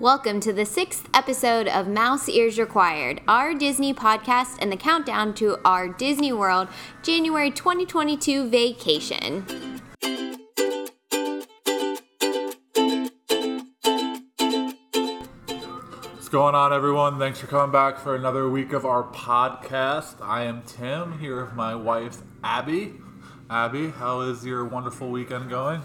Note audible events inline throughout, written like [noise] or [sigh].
Welcome to the sixth episode of Mouse Ears Required, our Disney podcast and the countdown to our Disney World January 2022 vacation. What's going on, everyone? Thanks for coming back for another week of our podcast. I am Tim, here with my wife, Abby. Abby, how is your wonderful weekend going?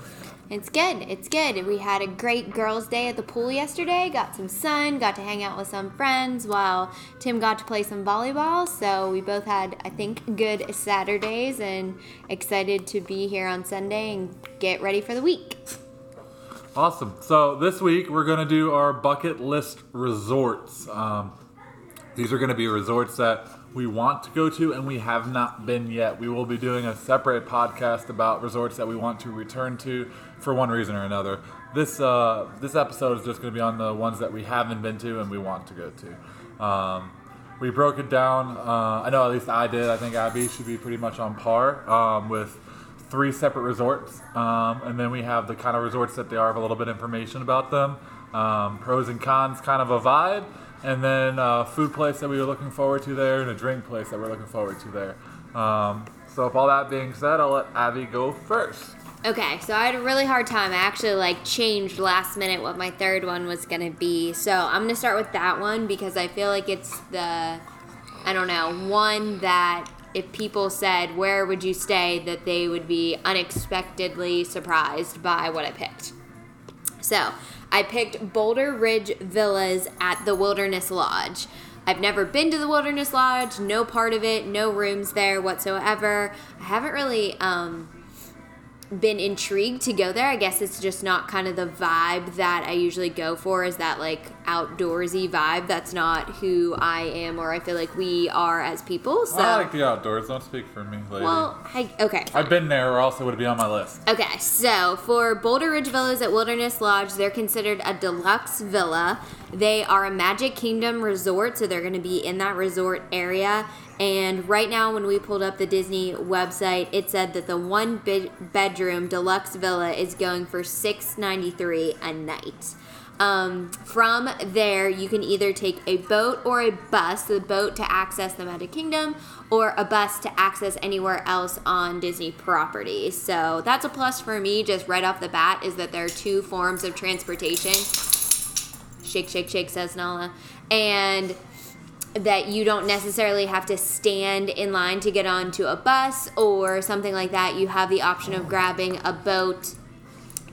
It's good. It's good. We had a great girls' day at the pool yesterday. Got some sun, got to hang out with some friends while Tim got to play some volleyball. So we both had, I think, good Saturdays and excited to be here on Sunday and get ready for the week. Awesome. So this week we're going to do our bucket list resorts. Um, these are going to be resorts that we want to go to and we have not been yet. We will be doing a separate podcast about resorts that we want to return to for one reason or another. This uh, this episode is just going to be on the ones that we haven't been to and we want to go to. Um, we broke it down. Uh, I know at least I did. I think Abby should be pretty much on par um, with three separate resorts, um, and then we have the kind of resorts that they are, have a little bit of information about them, um, pros and cons, kind of a vibe, and then a food place that we were looking forward to there, and a drink place that we're looking forward to there. Um, so, with all that being said, I'll let Abby go first. Okay, so I had a really hard time. I actually like changed last minute what my third one was gonna be. So I'm gonna start with that one because I feel like it's the I don't know, one that if people said where would you stay that they would be unexpectedly surprised by what I picked. So, I picked Boulder Ridge Villas at the Wilderness Lodge. I've never been to the Wilderness Lodge, no part of it, no rooms there whatsoever. I haven't really um, been intrigued to go there. I guess it's just not kind of the vibe that I usually go for is that like outdoorsy vibe. That's not who I am or I feel like we are as people. So I like the outdoors. Don't speak for me, lady. Well, I, okay. I've been there or else it would be on my list. Okay, so for Boulder Ridge Villas at Wilderness Lodge, they're considered a deluxe villa. They are a Magic Kingdom resort, so they're going to be in that resort area. And right now, when we pulled up the Disney website, it said that the one bedroom deluxe villa is going for six ninety three a night. Um, from there, you can either take a boat or a bus, the boat to access the Magic Kingdom, or a bus to access anywhere else on Disney property. So that's a plus for me, just right off the bat, is that there are two forms of transportation. Shake, shake, shake, says Nala. And that you don't necessarily have to stand in line to get onto a bus or something like that. You have the option of grabbing a boat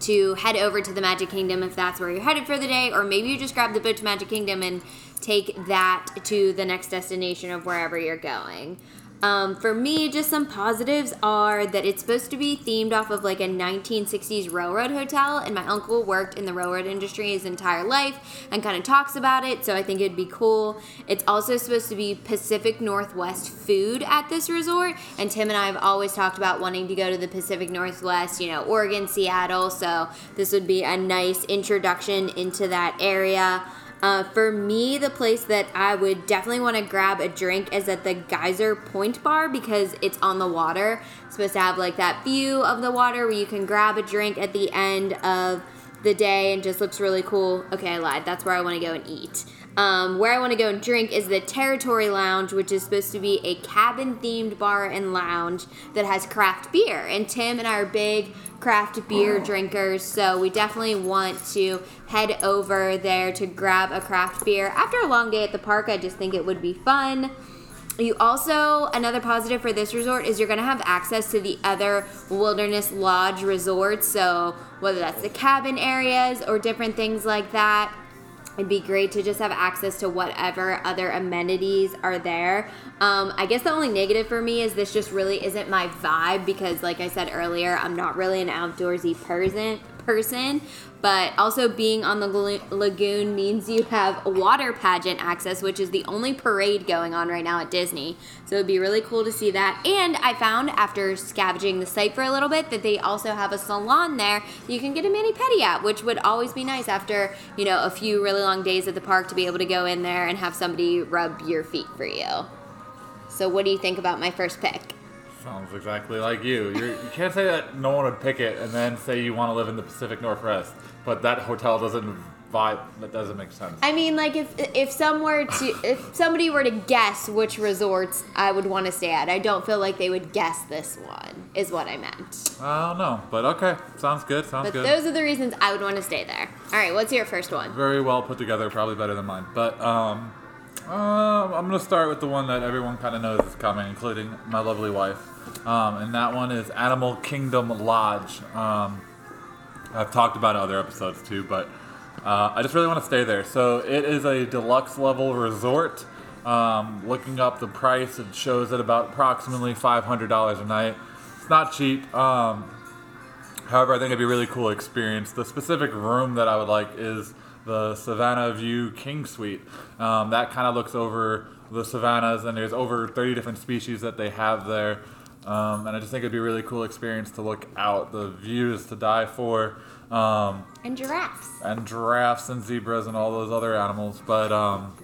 to head over to the Magic Kingdom if that's where you're headed for the day, or maybe you just grab the boat to Magic Kingdom and take that to the next destination of wherever you're going. Um, for me, just some positives are that it's supposed to be themed off of like a 1960s railroad hotel, and my uncle worked in the railroad industry his entire life and kind of talks about it, so I think it'd be cool. It's also supposed to be Pacific Northwest food at this resort, and Tim and I have always talked about wanting to go to the Pacific Northwest, you know, Oregon, Seattle, so this would be a nice introduction into that area. Uh, for me, the place that I would definitely want to grab a drink is at the Geyser Point Bar because it's on the water. It's supposed to have like that view of the water where you can grab a drink at the end of the day and just looks really cool. Okay, I lied. That's where I want to go and eat. Um, where I want to go and drink is the Territory Lounge, which is supposed to be a cabin themed bar and lounge that has craft beer. And Tim and I are big craft beer drinkers, so we definitely want to head over there to grab a craft beer. After a long day at the park, I just think it would be fun. You also, another positive for this resort is you're going to have access to the other Wilderness Lodge resorts. So, whether that's the cabin areas or different things like that, it'd be great to just have access to whatever other amenities are there. Um, I guess the only negative for me is this just really isn't my vibe because, like I said earlier, I'm not really an outdoorsy person. Person, but also being on the lagoon means you have water pageant access, which is the only parade going on right now at Disney. So it'd be really cool to see that. And I found after scavenging the site for a little bit that they also have a salon there. You can get a mani pedi at, which would always be nice after you know a few really long days at the park to be able to go in there and have somebody rub your feet for you. So what do you think about my first pick? Sounds exactly like you. You're, you can not say that no one would pick it and then say you want to live in the Pacific Northwest, but that hotel doesn't vibe. That doesn't make sense. I mean, like if if some were to if somebody were to guess which resorts I would want to stay at, I don't feel like they would guess this one. Is what I meant. I don't know, but okay, sounds good. Sounds But good. those are the reasons I would want to stay there. All right, what's your first one? Very well put together, probably better than mine. But um, uh, I'm gonna start with the one that everyone kind of knows is coming, including my lovely wife. Um, and that one is Animal Kingdom Lodge. Um, I've talked about other episodes too, but uh, I just really want to stay there. So it is a deluxe level resort. Um, looking up the price, it shows at about approximately $500 a night. It's not cheap. Um, However, I think it'd be a really cool experience. The specific room that I would like is the Savannah View King Suite. Um, that kind of looks over the savannas, and there's over 30 different species that they have there. Um, and I just think it'd be a really cool experience to look out. The views to die for, um, And giraffes. and giraffes and zebras and all those other animals. But um,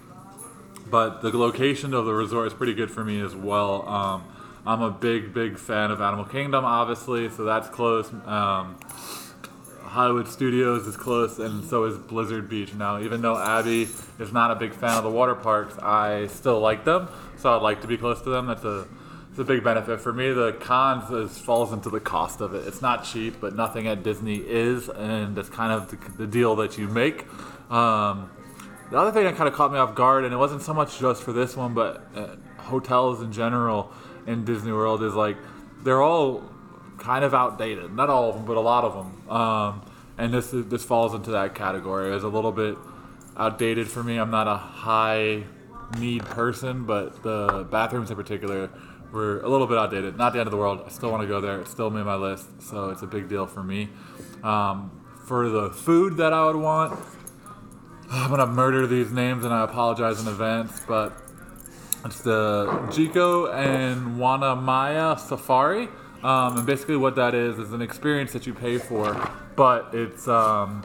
but the location of the resort is pretty good for me as well. Um, I'm a big, big fan of Animal Kingdom, obviously, so that's close. Um, Hollywood Studios is close, and so is Blizzard Beach. Now, even though Abby is not a big fan of the water parks, I still like them, so I'd like to be close to them. That's a it's a big benefit for me. The cons is falls into the cost of it. It's not cheap, but nothing at Disney is, and that's kind of the, the deal that you make. Um, the other thing that kind of caught me off guard, and it wasn't so much just for this one, but uh, hotels in general in Disney World is like they're all kind of outdated. Not all of them, but a lot of them. Um, and this is, this falls into that category. It's a little bit outdated for me. I'm not a high need person, but the bathrooms in particular were a little bit outdated. Not the end of the world. I still want to go there. It's still made my list, so it's a big deal for me. Um, for the food that I would want, [sighs] I'm gonna murder these names, and I apologize in advance, but it's the Jiko and Wanamaya Safari. Um, and basically, what that is is an experience that you pay for, but it's um,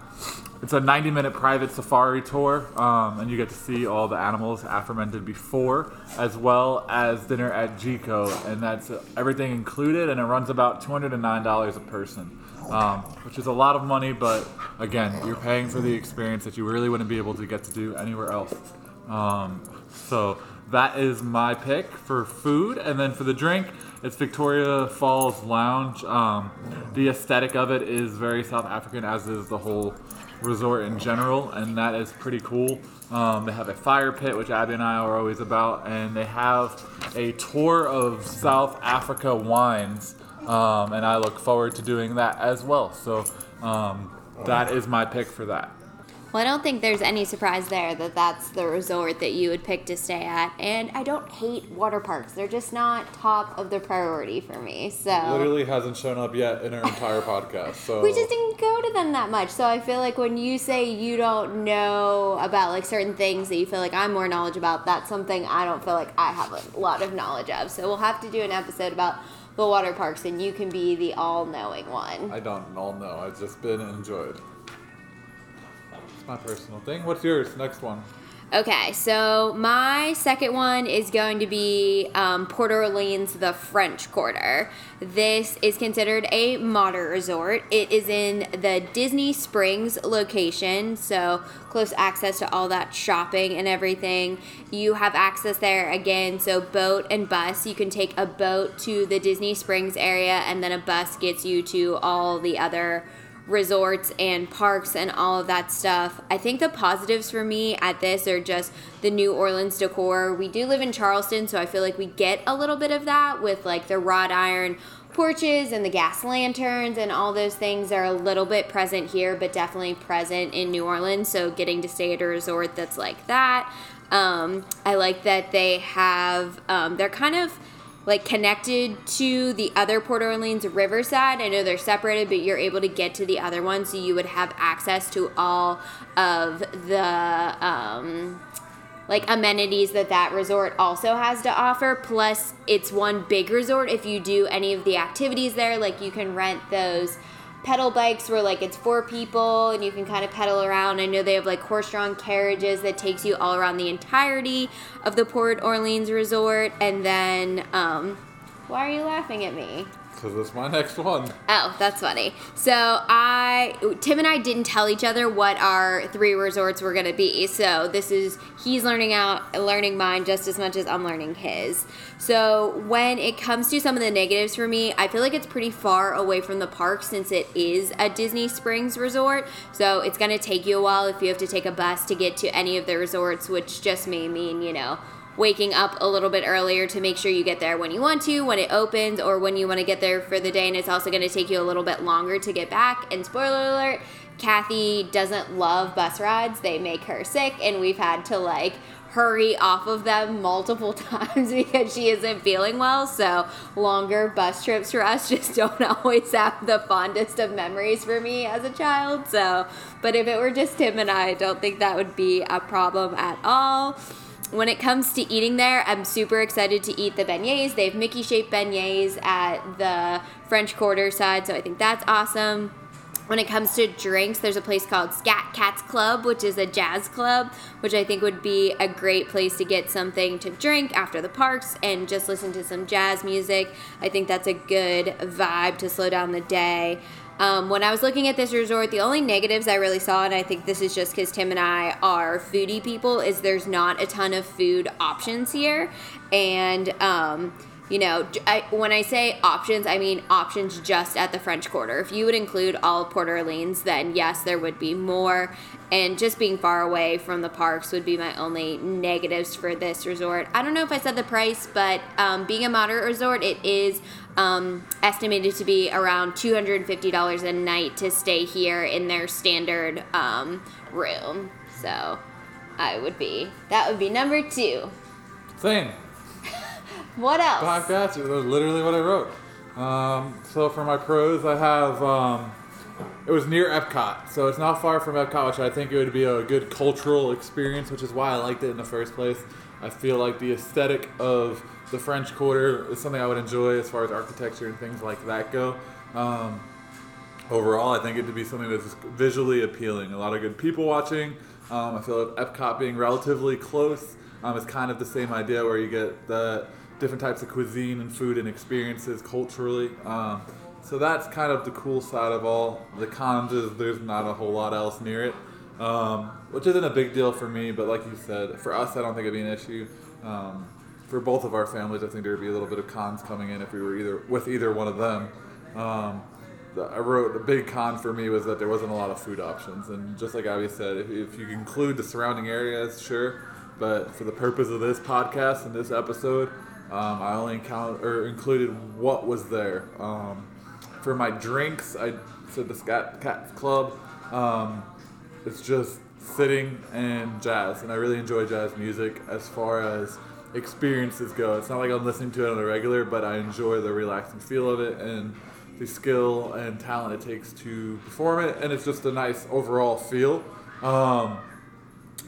it's a 90-minute private safari tour, um, and you get to see all the animals aforementioned before, as well as dinner at Jiko, and that's everything included, and it runs about $209 a person, um, which is a lot of money, but again, you're paying for the experience that you really wouldn't be able to get to do anywhere else. Um, so that is my pick for food, and then for the drink, it's Victoria Falls Lounge. Um, the aesthetic of it is very South African, as is the whole resort in general, and that is pretty cool. Um, they have a fire pit, which Abby and I are always about, and they have a tour of South Africa wines, um, and I look forward to doing that as well. So um, that is my pick for that. Well, I don't think there's any surprise there that that's the resort that you would pick to stay at. And I don't hate water parks; they're just not top of the priority for me. So Literally hasn't shown up yet in our entire podcast. So we just didn't go to them that much. So I feel like when you say you don't know about like certain things that you feel like I'm more knowledge about, that's something I don't feel like I have a lot of knowledge of. So we'll have to do an episode about the water parks, and you can be the all-knowing one. I don't all know. I've just been enjoyed. My personal thing. What's yours? Next one. Okay, so my second one is going to be um, Port Orleans, the French Quarter. This is considered a modern resort. It is in the Disney Springs location, so close access to all that shopping and everything. You have access there again, so boat and bus. You can take a boat to the Disney Springs area, and then a bus gets you to all the other resorts and parks and all of that stuff. I think the positives for me at this are just the New Orleans decor. We do live in Charleston, so I feel like we get a little bit of that with like the wrought iron porches and the gas lanterns and all those things are a little bit present here, but definitely present in New Orleans. So getting to stay at a resort that's like that. Um, I like that they have, um, they're kind of like connected to the other Port Orleans Riverside. I know they're separated, but you're able to get to the other one, so you would have access to all of the um, like amenities that that resort also has to offer. Plus, it's one big resort. If you do any of the activities there, like you can rent those pedal bikes where like it's four people and you can kind of pedal around. I know they have like horse-drawn carriages that takes you all around the entirety of the Port Orleans resort. And then, um, why are you laughing at me? Because it's my next one. Oh, that's funny. So I, Tim and I didn't tell each other what our three resorts were gonna be. So this is he's learning out, learning mine just as much as I'm learning his. So when it comes to some of the negatives for me, I feel like it's pretty far away from the park since it is a Disney Springs resort. So it's gonna take you a while if you have to take a bus to get to any of the resorts, which just may mean you know waking up a little bit earlier to make sure you get there when you want to, when it opens, or when you want to get there for the day. And it's also going to take you a little bit longer to get back. And spoiler alert, Kathy doesn't love bus rides, they make her sick, and we've had to like hurry off of them multiple [laughs] times because she isn't feeling well. So, longer bus trips for us [laughs] just don't always have the fondest of memories for me as a child. So, but if it were just him and I, I don't think that would be a problem at all when it comes to eating there, I'm super excited to eat the beignets. They have Mickey shaped beignets at the French Quarter side, so I think that's awesome. When it comes to drinks, there's a place called Scat Cats Club, which is a jazz club, which I think would be a great place to get something to drink after the parks and just listen to some jazz music. I think that's a good vibe to slow down the day. Um, when I was looking at this resort, the only negatives I really saw, and I think this is just because Tim and I are foodie people, is there's not a ton of food options here. And, um, you know, I, when I say options, I mean options just at the French Quarter. If you would include all Port Orleans, then yes, there would be more. And just being far away from the parks would be my only negatives for this resort. I don't know if I said the price, but um, being a moderate resort, it is um, estimated to be around $250 a night to stay here in their standard um, room. So I would be, that would be number two. Same. [laughs] What else? I got you. Was literally what I wrote. Um, so for my pros, I have um, it was near Epcot, so it's not far from Epcot, which I think it would be a good cultural experience, which is why I liked it in the first place. I feel like the aesthetic of the French Quarter is something I would enjoy as far as architecture and things like that go. Um, overall, I think it would be something that's visually appealing. A lot of good people watching. Um, I feel like Epcot being relatively close um, is kind of the same idea where you get the different types of cuisine and food and experiences culturally. Um, so that's kind of the cool side of all. The cons is there's not a whole lot else near it, um, which isn't a big deal for me. But like you said, for us, I don't think it'd be an issue. Um, for both of our families, I think there'd be a little bit of cons coming in if we were either with either one of them. Um, I wrote the big con for me was that there wasn't a lot of food options, and just like Abby said, if, if you include the surrounding areas, sure. But for the purpose of this podcast and this episode, um, I only count or included what was there. For my drinks, I said the Scat Cats Club. Um, it's just sitting and jazz, and I really enjoy jazz music as far as experiences go. It's not like I'm listening to it on a regular, but I enjoy the relaxing feel of it and the skill and talent it takes to perform it, and it's just a nice overall feel. Um,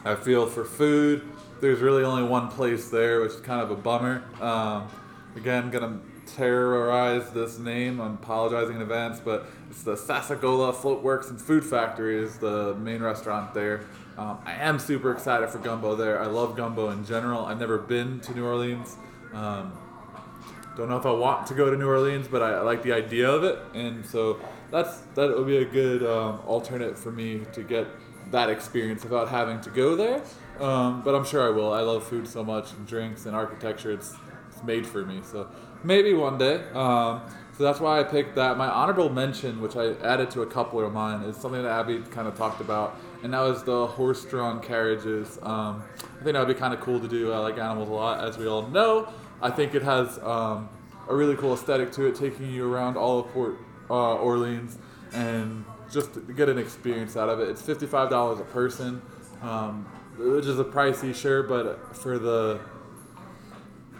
I feel for food there's really only one place there, which is kind of a bummer. Um, again, gonna terrorize this name. I'm apologizing in advance, but it's the Sassagoula Floatworks and Food Factory is the main restaurant there. Um, I am super excited for gumbo there. I love gumbo in general. I've never been to New Orleans. Um, don't know if I want to go to New Orleans, but I, I, like the idea of it, and so that's that would be a good um, alternate for me to get that experience without having to go there. Um, but I'm sure I will. I love food so much and drinks and architecture. It's, it's made for me. So maybe one day. Um, so that's why I picked that. My honorable mention, which I added to a couple of mine, is something that Abby kind of talked about, and that was the horse-drawn carriages. Um, I think that would be kind of cool to do. I like animals a lot, as we all know. I think it has um, a really cool aesthetic to it, taking you around all of Port uh, Orleans and just get an experience out of it. It's fifty-five dollars a person. Um, which is a pricey, sure, but for the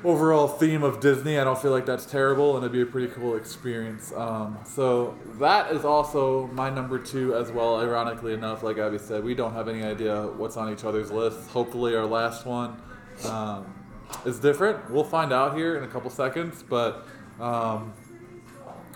overall theme of Disney, I don't feel like that's terrible, and it'd be a pretty cool experience. Um, so that is also my number two as well. Ironically enough, like Abby said, we don't have any idea what's on each other's list. Hopefully, our last one um, is different. We'll find out here in a couple seconds, but um,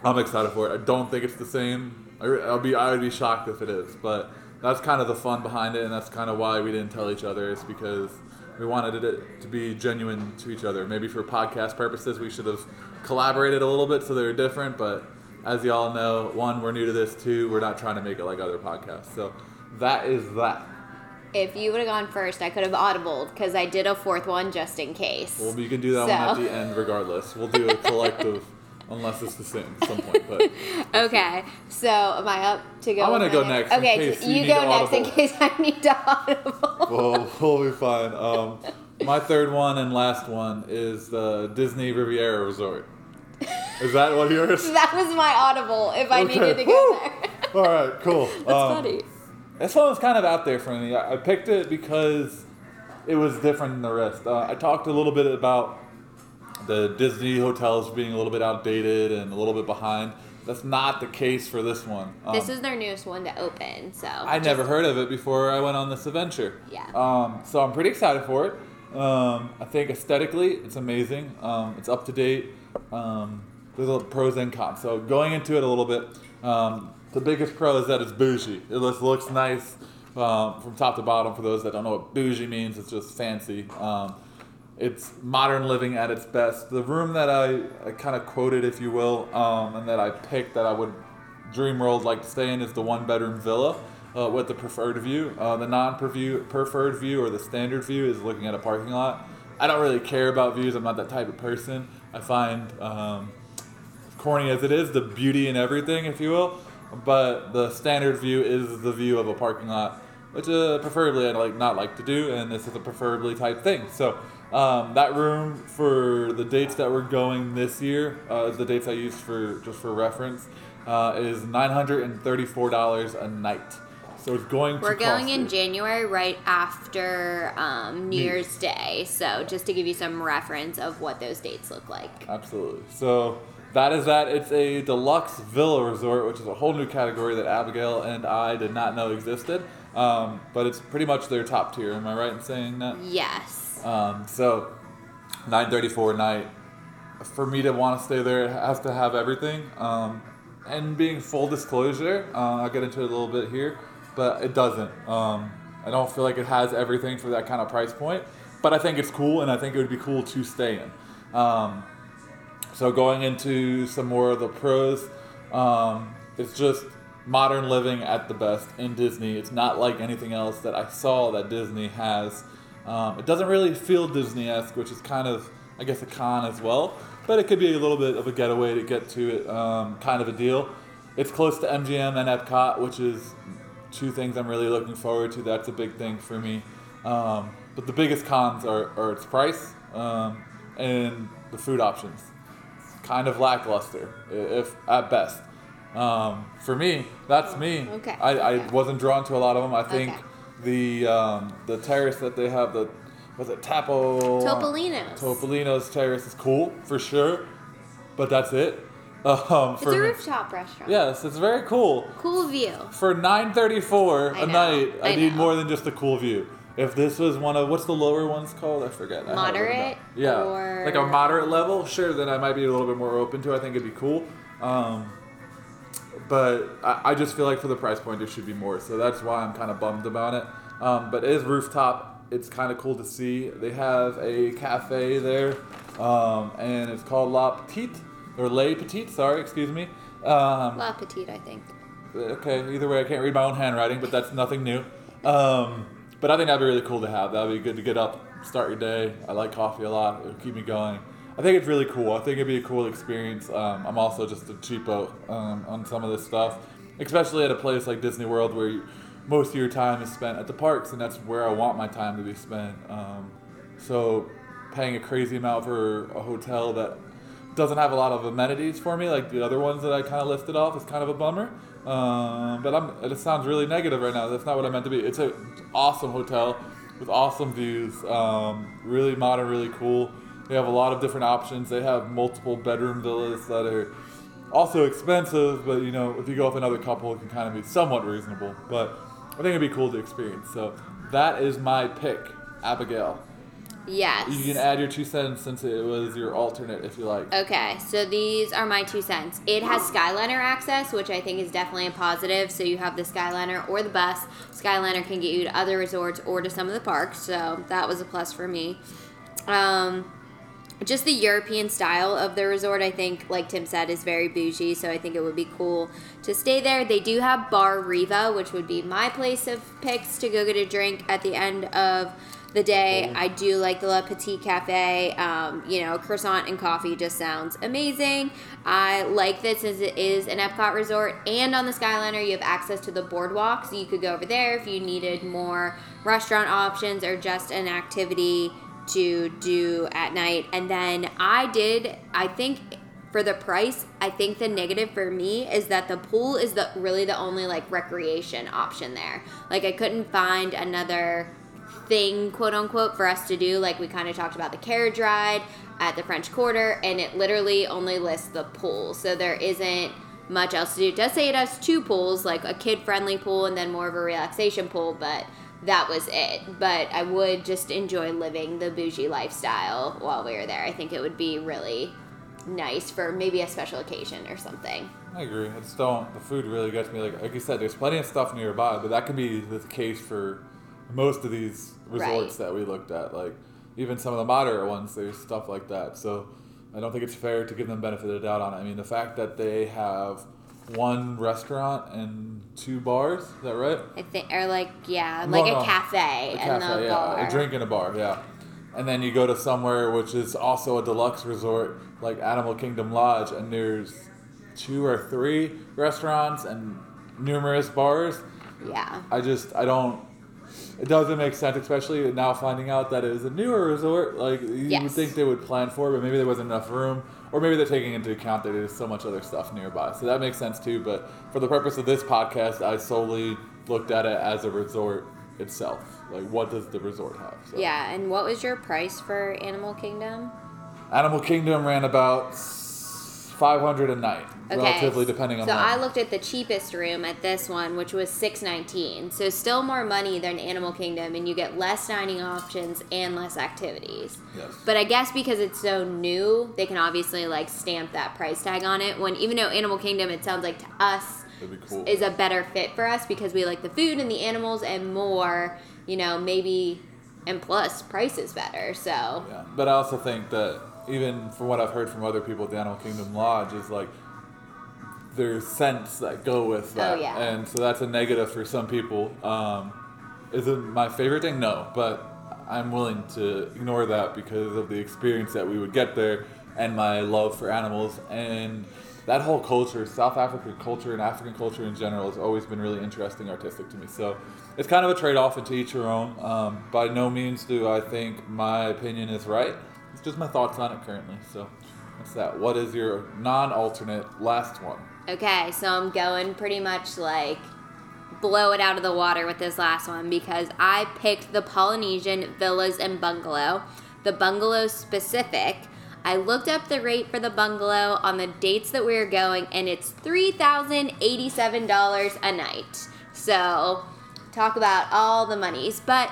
I'm excited for it. I don't think it's the same. I, I'll be I would be shocked if it is, but that's kind of the fun behind it, and that's kind of why we didn't tell each other. Is because we wanted it to be genuine to each other. Maybe for podcast purposes, we should have collaborated a little bit so they were different. But as y'all know, one, we're new to this. Two, we're not trying to make it like other podcasts. So that is that. If you would have gone first, I could have audibled because I did a fourth one just in case. Well, you can do that So. one at the end, regardless. We'll do a [laughs] collective, unless it's the same at some point. But [laughs] Okay, so am I up to go? I wanna go my next Okay, so you you go to next in case I need to audible. we'll, we'll be fine. Um, [laughs] my third one and last one is the Disney Riviera Resort. Is that what yours? [laughs] that was my audible if I Okay. needed to go there. All right, cool. That's Um, funny. This one was kind of out there for me. I I picked it because it was different than the rest. Uh, I talked a little bit about the Disney hotels being a little bit outdated and a little bit behind. That's not the case for this one. Um, This is their newest one to open, so I never heard of it before I went on this adventure. Yeah. Um, so I'm pretty excited for it. Um, I think aesthetically it's amazing. Um, it's up to date. Um, there's a pros and cons. So going into it a little bit, um, the biggest pro is that it's bougie. It just looks nice um, from top to bottom. For those that don't know what bougie means, it's just fancy. It's modern living at its best. The room that I, I kind of quoted, if you will, um, and that I picked that I would dream world like to stay in is the one bedroom villa uh, with the preferred view. Uh, the non preferred view or the standard view is looking at a parking lot. I don't really care about views. I'm not that type of person. I find, um, corny as it is, the beauty in everything, if you will. But the standard view is the view of a parking lot, which uh, preferably I'd like not like to do, and this is a preferably type thing. So um, that room for the dates that we're going this year uh, the dates I used for just for reference uh, is nine hundred and thirty four dollars a night. So it's going We're going in you- January right after um, New New- Year's Day, so just to give you some reference of what those dates look like. Absolutely. So that is that. It's a deluxe villa resort, which is a whole new category that Abigail and I did not know existed. Um, but it's pretty much their top tier. Am I right in saying that? Yes. Um, so 934 a night. For me to want to stay there, it has to have everything. Um, and being full disclosure, uh, I'll get into it a little bit here, but it doesn't. Um, I don't feel like it has everything for that kind of price point, but I think it's cool, and I think it would be cool to stay in. Um, so going into some more of the pros, um, it's just modern living at the best in Disney. It's not like anything else that I saw that Disney has. Um, it doesn't really feel Disney-esque, which is kind of, I guess, a con as well. But it could be a little bit of a getaway to get to it, um, kind of a deal. It's close to MGM and Epcot, which is two things I'm really looking forward to. That's a big thing for me. Um, but the biggest cons are, are its price um, and the food options kind of lackluster, if at best. Um, for me, that's me. Okay, I, I okay. wasn't drawn to a lot of them. I think Okay. The um, the terrace that they have, the was it Tapo Topolino's. Topolino's terrace is cool for sure, but that's it. [laughs] Um, It's for a rooftop restaurant. Yes, it's very cool. Cool view. For nine thirty four a know, night, I, I need know. more than just a cool view. If this was one of what's the lower ones called? I forget. I have it written down. Moderate Yeah, or- like a moderate level. Sure, then I might be a little bit more open to. it. I think it'd be cool. Um, but I, I just feel like for the price point, there should be more. So that's why I'm kind of bummed about it. Um, but it is rooftop. It's kind of cool to see. They have a cafe there, um, and it's called La Petite or Les Petites. Sorry, excuse me. Um, La Petite, I think. Okay, either way, I can't read my own handwriting, but that's nothing new. Um, but I think that'd be really cool to have. That'd be good to get up, start your day. I like coffee a lot. It'll keep me going. I think it's really cool. I think it'd be a cool experience. Um, I'm also just a cheapo um, on some of this stuff, especially at a place like Disney World where you, most of your time is spent at the parks, and that's where I want my time to be spent. Um, so, paying a crazy amount for a hotel that doesn't have a lot of amenities for me, like the other ones that I kind of listed off, is kind of a bummer. Um, but I'm, it sounds really negative right now. That's not what I meant to be. It's an awesome hotel with awesome views, um, really modern, really cool. They have a lot of different options. They have multiple bedroom villas that are also expensive, but you know, if you go with another couple, it can kind of be somewhat reasonable. But I think it'd be cool to experience. So that is my pick, Abigail. Yes. You can add your two cents since it was your alternate if you like. Okay, so these are my two cents. It has Skyliner access, which I think is definitely a positive. So you have the Skyliner or the bus. Skyliner can get you to other resorts or to some of the parks, so that was a plus for me. Um, just the European style of the resort, I think, like Tim said, is very bougie. So I think it would be cool to stay there. They do have Bar Riva, which would be my place of picks to go get a drink at the end of the day. I do like the La Petite Cafe. Um, you know, croissant and coffee just sounds amazing. I like this as it is an Epcot resort, and on the Skyliner, you have access to the boardwalk, so you could go over there if you needed more restaurant options or just an activity to do at night. And then I did, I think for the price, I think the negative for me is that the pool is the really the only like recreation option there. Like I couldn't find another thing, quote unquote, for us to do. Like we kind of talked about the carriage ride at the French Quarter, and it literally only lists the pool. So there isn't much else to do. It does say it has two pools, like a kid friendly pool and then more of a relaxation pool, but that was it. But I would just enjoy living the bougie lifestyle while we were there. I think it would be really nice for maybe a special occasion or something. I agree. I just don't. The food really gets me. Like like you said, there's plenty of stuff nearby, but that could be the case for most of these resorts Right. that we looked at. Like even some of the moderate ones, there's stuff like that. So I don't think it's fair to give them benefit of the doubt on it. I mean, the fact that they have one restaurant and two bars. Is that right? I think, or like yeah, like no. a cafe A and cafe, the yeah. bar. A drink in a bar, yeah. And then you go to somewhere which is also a deluxe resort, like Animal Kingdom Lodge, and there's two or three restaurants and numerous bars. Yeah. I just, I don't. It doesn't make sense, especially now finding out that it is a newer resort. Like you would think they would plan for, it, but maybe there wasn't enough room, or maybe they're taking into account that there's so much other stuff nearby. So that makes sense too. But for the purpose of this podcast, I solely looked at it as a resort itself. Like, what does the resort have? So. Yeah, and what was your price for Animal Kingdom? Animal Kingdom ran about five hundred a night, relatively depending on. So. I looked at the cheapest room at this one, which was six nineteen. So still more money than Animal Kingdom, and you get less dining options and less activities. Yes. But I guess because it's so new, they can obviously like stamp that price tag on it. When even though Animal Kingdom, it sounds like to us cool. is a better fit for us because we like the food and the animals and more. You know, maybe and plus price is better. So Yeah, but I also think that even from what I've heard from other people at the Animal Kingdom Lodge is like there's scents that go with that, Oh, yeah. and so that's a negative for some people. Um, is it my favorite thing? No, but I'm willing to ignore that because of the experience that we would get there and my love for animals and that whole culture, South African culture and African culture in general, has always been really interesting, artistic to me. So it's kind of a trade-off, and to each your own. Um, by no means do I think my opinion is right. It's just my thoughts on it currently. So that's that. What is your non-alternate last one? Okay, so I'm going pretty much like blow it out of the water with this last one because I picked the Polynesian villas and bungalow. The bungalow specific. I looked up the rate for the bungalow on the dates that we are going, and it's $3,087 a night. So, talk about all the monies. But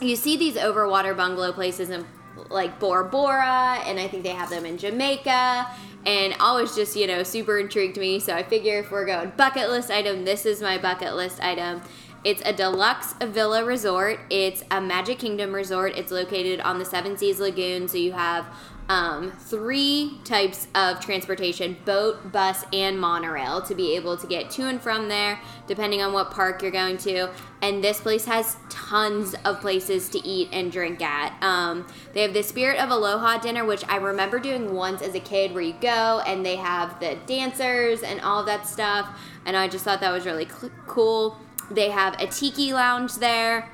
you see these overwater bungalow places in like Bora Bora, and I think they have them in Jamaica, and always just, you know, super intrigued me. So I figure if we're going bucket list item, this is my bucket list item. It's a deluxe villa resort. It's a Magic Kingdom resort. It's located on the Seven Seas Lagoon, so you have um, three types of transportation boat, bus, and monorail to be able to get to and from there, depending on what park you're going to. And this place has tons of places to eat and drink at. Um, they have the Spirit of Aloha dinner, which I remember doing once as a kid, where you go and they have the dancers and all that stuff. And I just thought that was really cl- cool. They have a tiki lounge there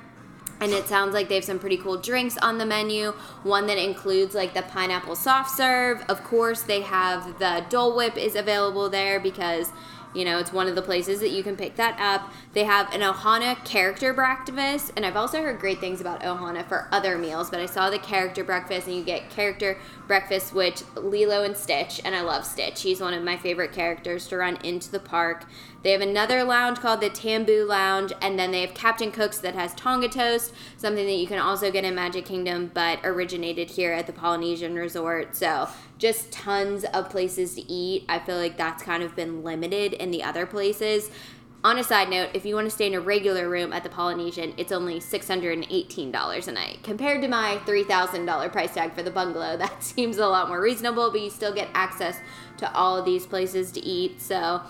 and it sounds like they have some pretty cool drinks on the menu. One that includes like the pineapple soft serve. Of course, they have the Dole Whip is available there because You know, it's one of the places that you can pick that up. They have an Ohana character breakfast, and I've also heard great things about Ohana for other meals, but I saw the character breakfast, and you get character breakfast, which Lilo and Stitch, and I love Stitch. He's one of my favorite characters to run into the park. They have another lounge called the Tambu Lounge, and then they have Captain Cook's that has Tonga Toast, something that you can also get in Magic Kingdom, but originated here at the Polynesian Resort. So just tons of places to eat. I feel like that's kind of been limited in the other places. On a side note, if you want to stay in a regular room at the Polynesian, it's only $618 a night. Compared to my $3,000 price tag for the bungalow, [laughs] that seems a lot more reasonable, but you still get access to all of these places to eat. So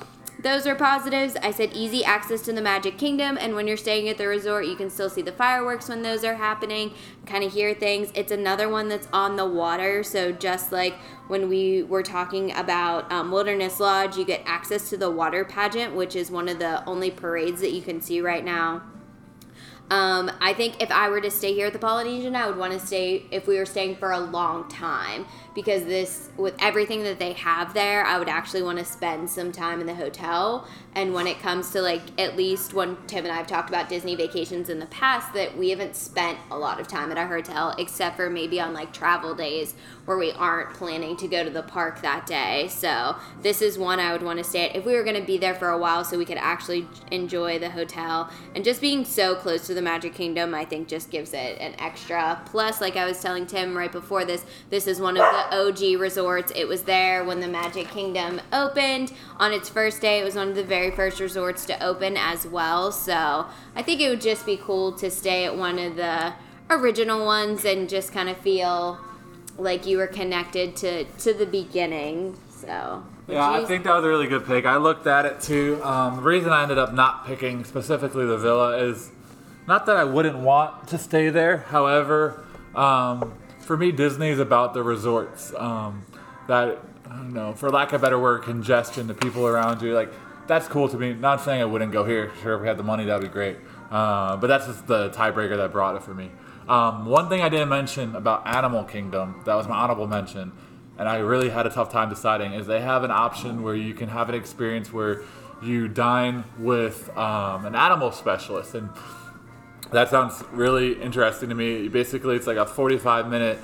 those are positives. I said easy access to the Magic Kingdom, and when you're staying at the resort, you can still see the fireworks when those are happening, kind of hear things. It's another one that's on the water, so just like when we were talking about um, Wilderness Lodge, you get access to the water pageant, which is one of the only parades that you can see right now. Um, I think if I were to stay here at the Polynesian, I would want to stay if we were staying for a long time because this with everything that they have there i would actually want to spend some time in the hotel. And when it comes to like at least when tim and i've talked about disney vacations in the past that we haven't spent a lot of time at our hotel except for maybe on like travel days where we aren't planning to go to the park that day. So this is one i would want to stay at. If we were going to be there for a while so we could actually enjoy the hotel. And just being so close to the magic kingdom i think just gives it an extra. Plus like i was telling tim right before this this is one of the OG resorts. It was there when the Magic Kingdom opened. On its first day, it was one of the very first resorts to open as well. So I think it would just be cool to stay at one of the original ones and just kind of feel like you were connected to, to the beginning. So. Yeah, I think that was a really good pick. I looked at it too. Um, the reason I ended up not picking specifically the villa is not that I wouldn't want to stay there. However, um, for me, Disney is about the resorts. Um, that I don't know, for lack of better word, congestion, the people around you, like that's cool to me. Not saying I wouldn't go here. Sure, if we had the money, that'd be great. Uh, but that's just the tiebreaker that brought it for me. Um, one thing I didn't mention about Animal Kingdom, that was my honorable mention, and I really had a tough time deciding, is they have an option where you can have an experience where you dine with um, an animal specialist. And that sounds really interesting to me. Basically, it's like a 45 minute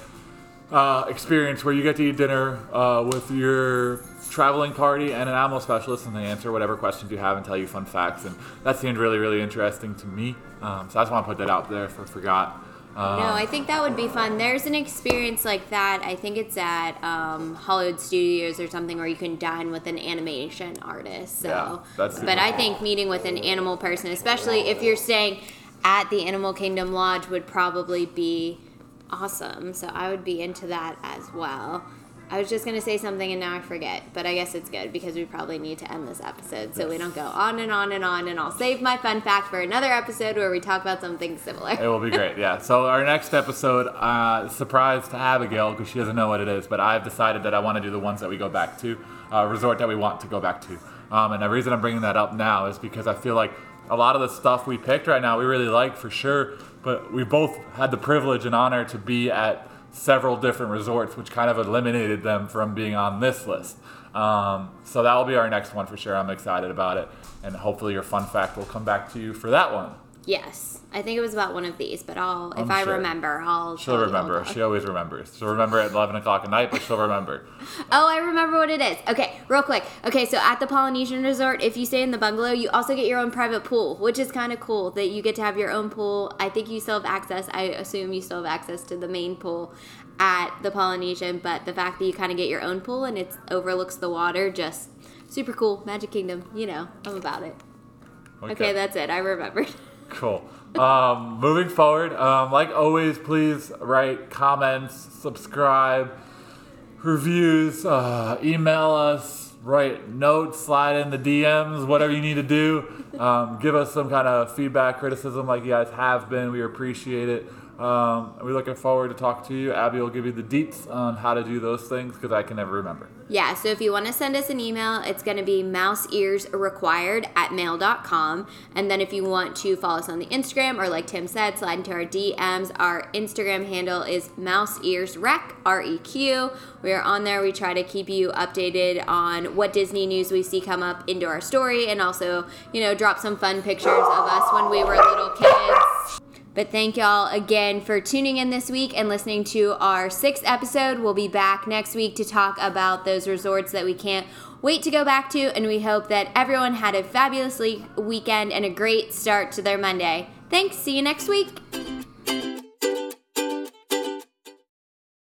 uh, experience where you get to eat dinner uh, with your traveling party and an animal specialist, and they answer whatever questions you have and tell you fun facts. And that seemed really, really interesting to me. Um, so I just want to put that out there for forgot. Um, no, I think that would be fun. There's an experience like that. I think it's at um, Hollywood Studios or something where you can dine with an animation artist. So, yeah, that's but I think meeting with an animal person, especially if you're staying at the Animal Kingdom Lodge would probably be awesome. So I would be into that as well. I was just going to say something and now I forget, but I guess it's good because we probably need to end this episode so we don't go on and on and on. And I'll save my fun fact for another episode where we talk about something similar. it will be great, yeah. So, our next episode, uh, surprise to Abigail because she doesn't know what it is, but I've decided that I want to do the ones that we go back to, uh, resort that we want to go back to. Um, and the reason I'm bringing that up now is because I feel like a lot of the stuff we picked right now we really like for sure, but we both had the privilege and honor to be at several different resorts, which kind of eliminated them from being on this list. Um, so that will be our next one for sure. I'm excited about it, and hopefully your fun fact will come back to you for that one. Yes, I think it was about one of these, but I'll if I'm i sure. remember, I'll. She'll remember. She always remembers. She'll remember at eleven o'clock at night, but she'll remember. [laughs] oh, I remember what it is. Okay, real quick. Okay, so at the Polynesian Resort, if you stay in the bungalow, you also get your own private pool, which is kind of cool that you get to have your own pool. I think you still have access. I assume you still have access to the main pool at the Polynesian, but the fact that you kind of get your own pool and it overlooks the water, just super cool. Magic Kingdom, you know, I'm about it. Okay, okay that's it. I remembered. [laughs] Cool. Um, moving forward, um, like always, please write comments, subscribe, reviews, uh, email us, write notes, slide in the DMs, whatever you need to do. Um, give us some kind of feedback, criticism, like you guys have been. We appreciate it. Um, we're looking forward to talk to you. Abby will give you the deets on how to do those things because I can never remember. Yeah, so if you want to send us an email, it's going to be mouseearsrequired at mail.com. And then if you want to follow us on the Instagram, or like Tim said, slide into our DMs, our Instagram handle is mouseearsreq, R E Q. We are on there. We try to keep you updated on what Disney news we see come up into our story and also, you know, drop some fun pictures of us when we were little kids. But thank y'all again for tuning in this week and listening to our sixth episode. We'll be back next week to talk about those resorts that we can't wait to go back to. And we hope that everyone had a fabulous weekend and a great start to their Monday. Thanks. See you next week.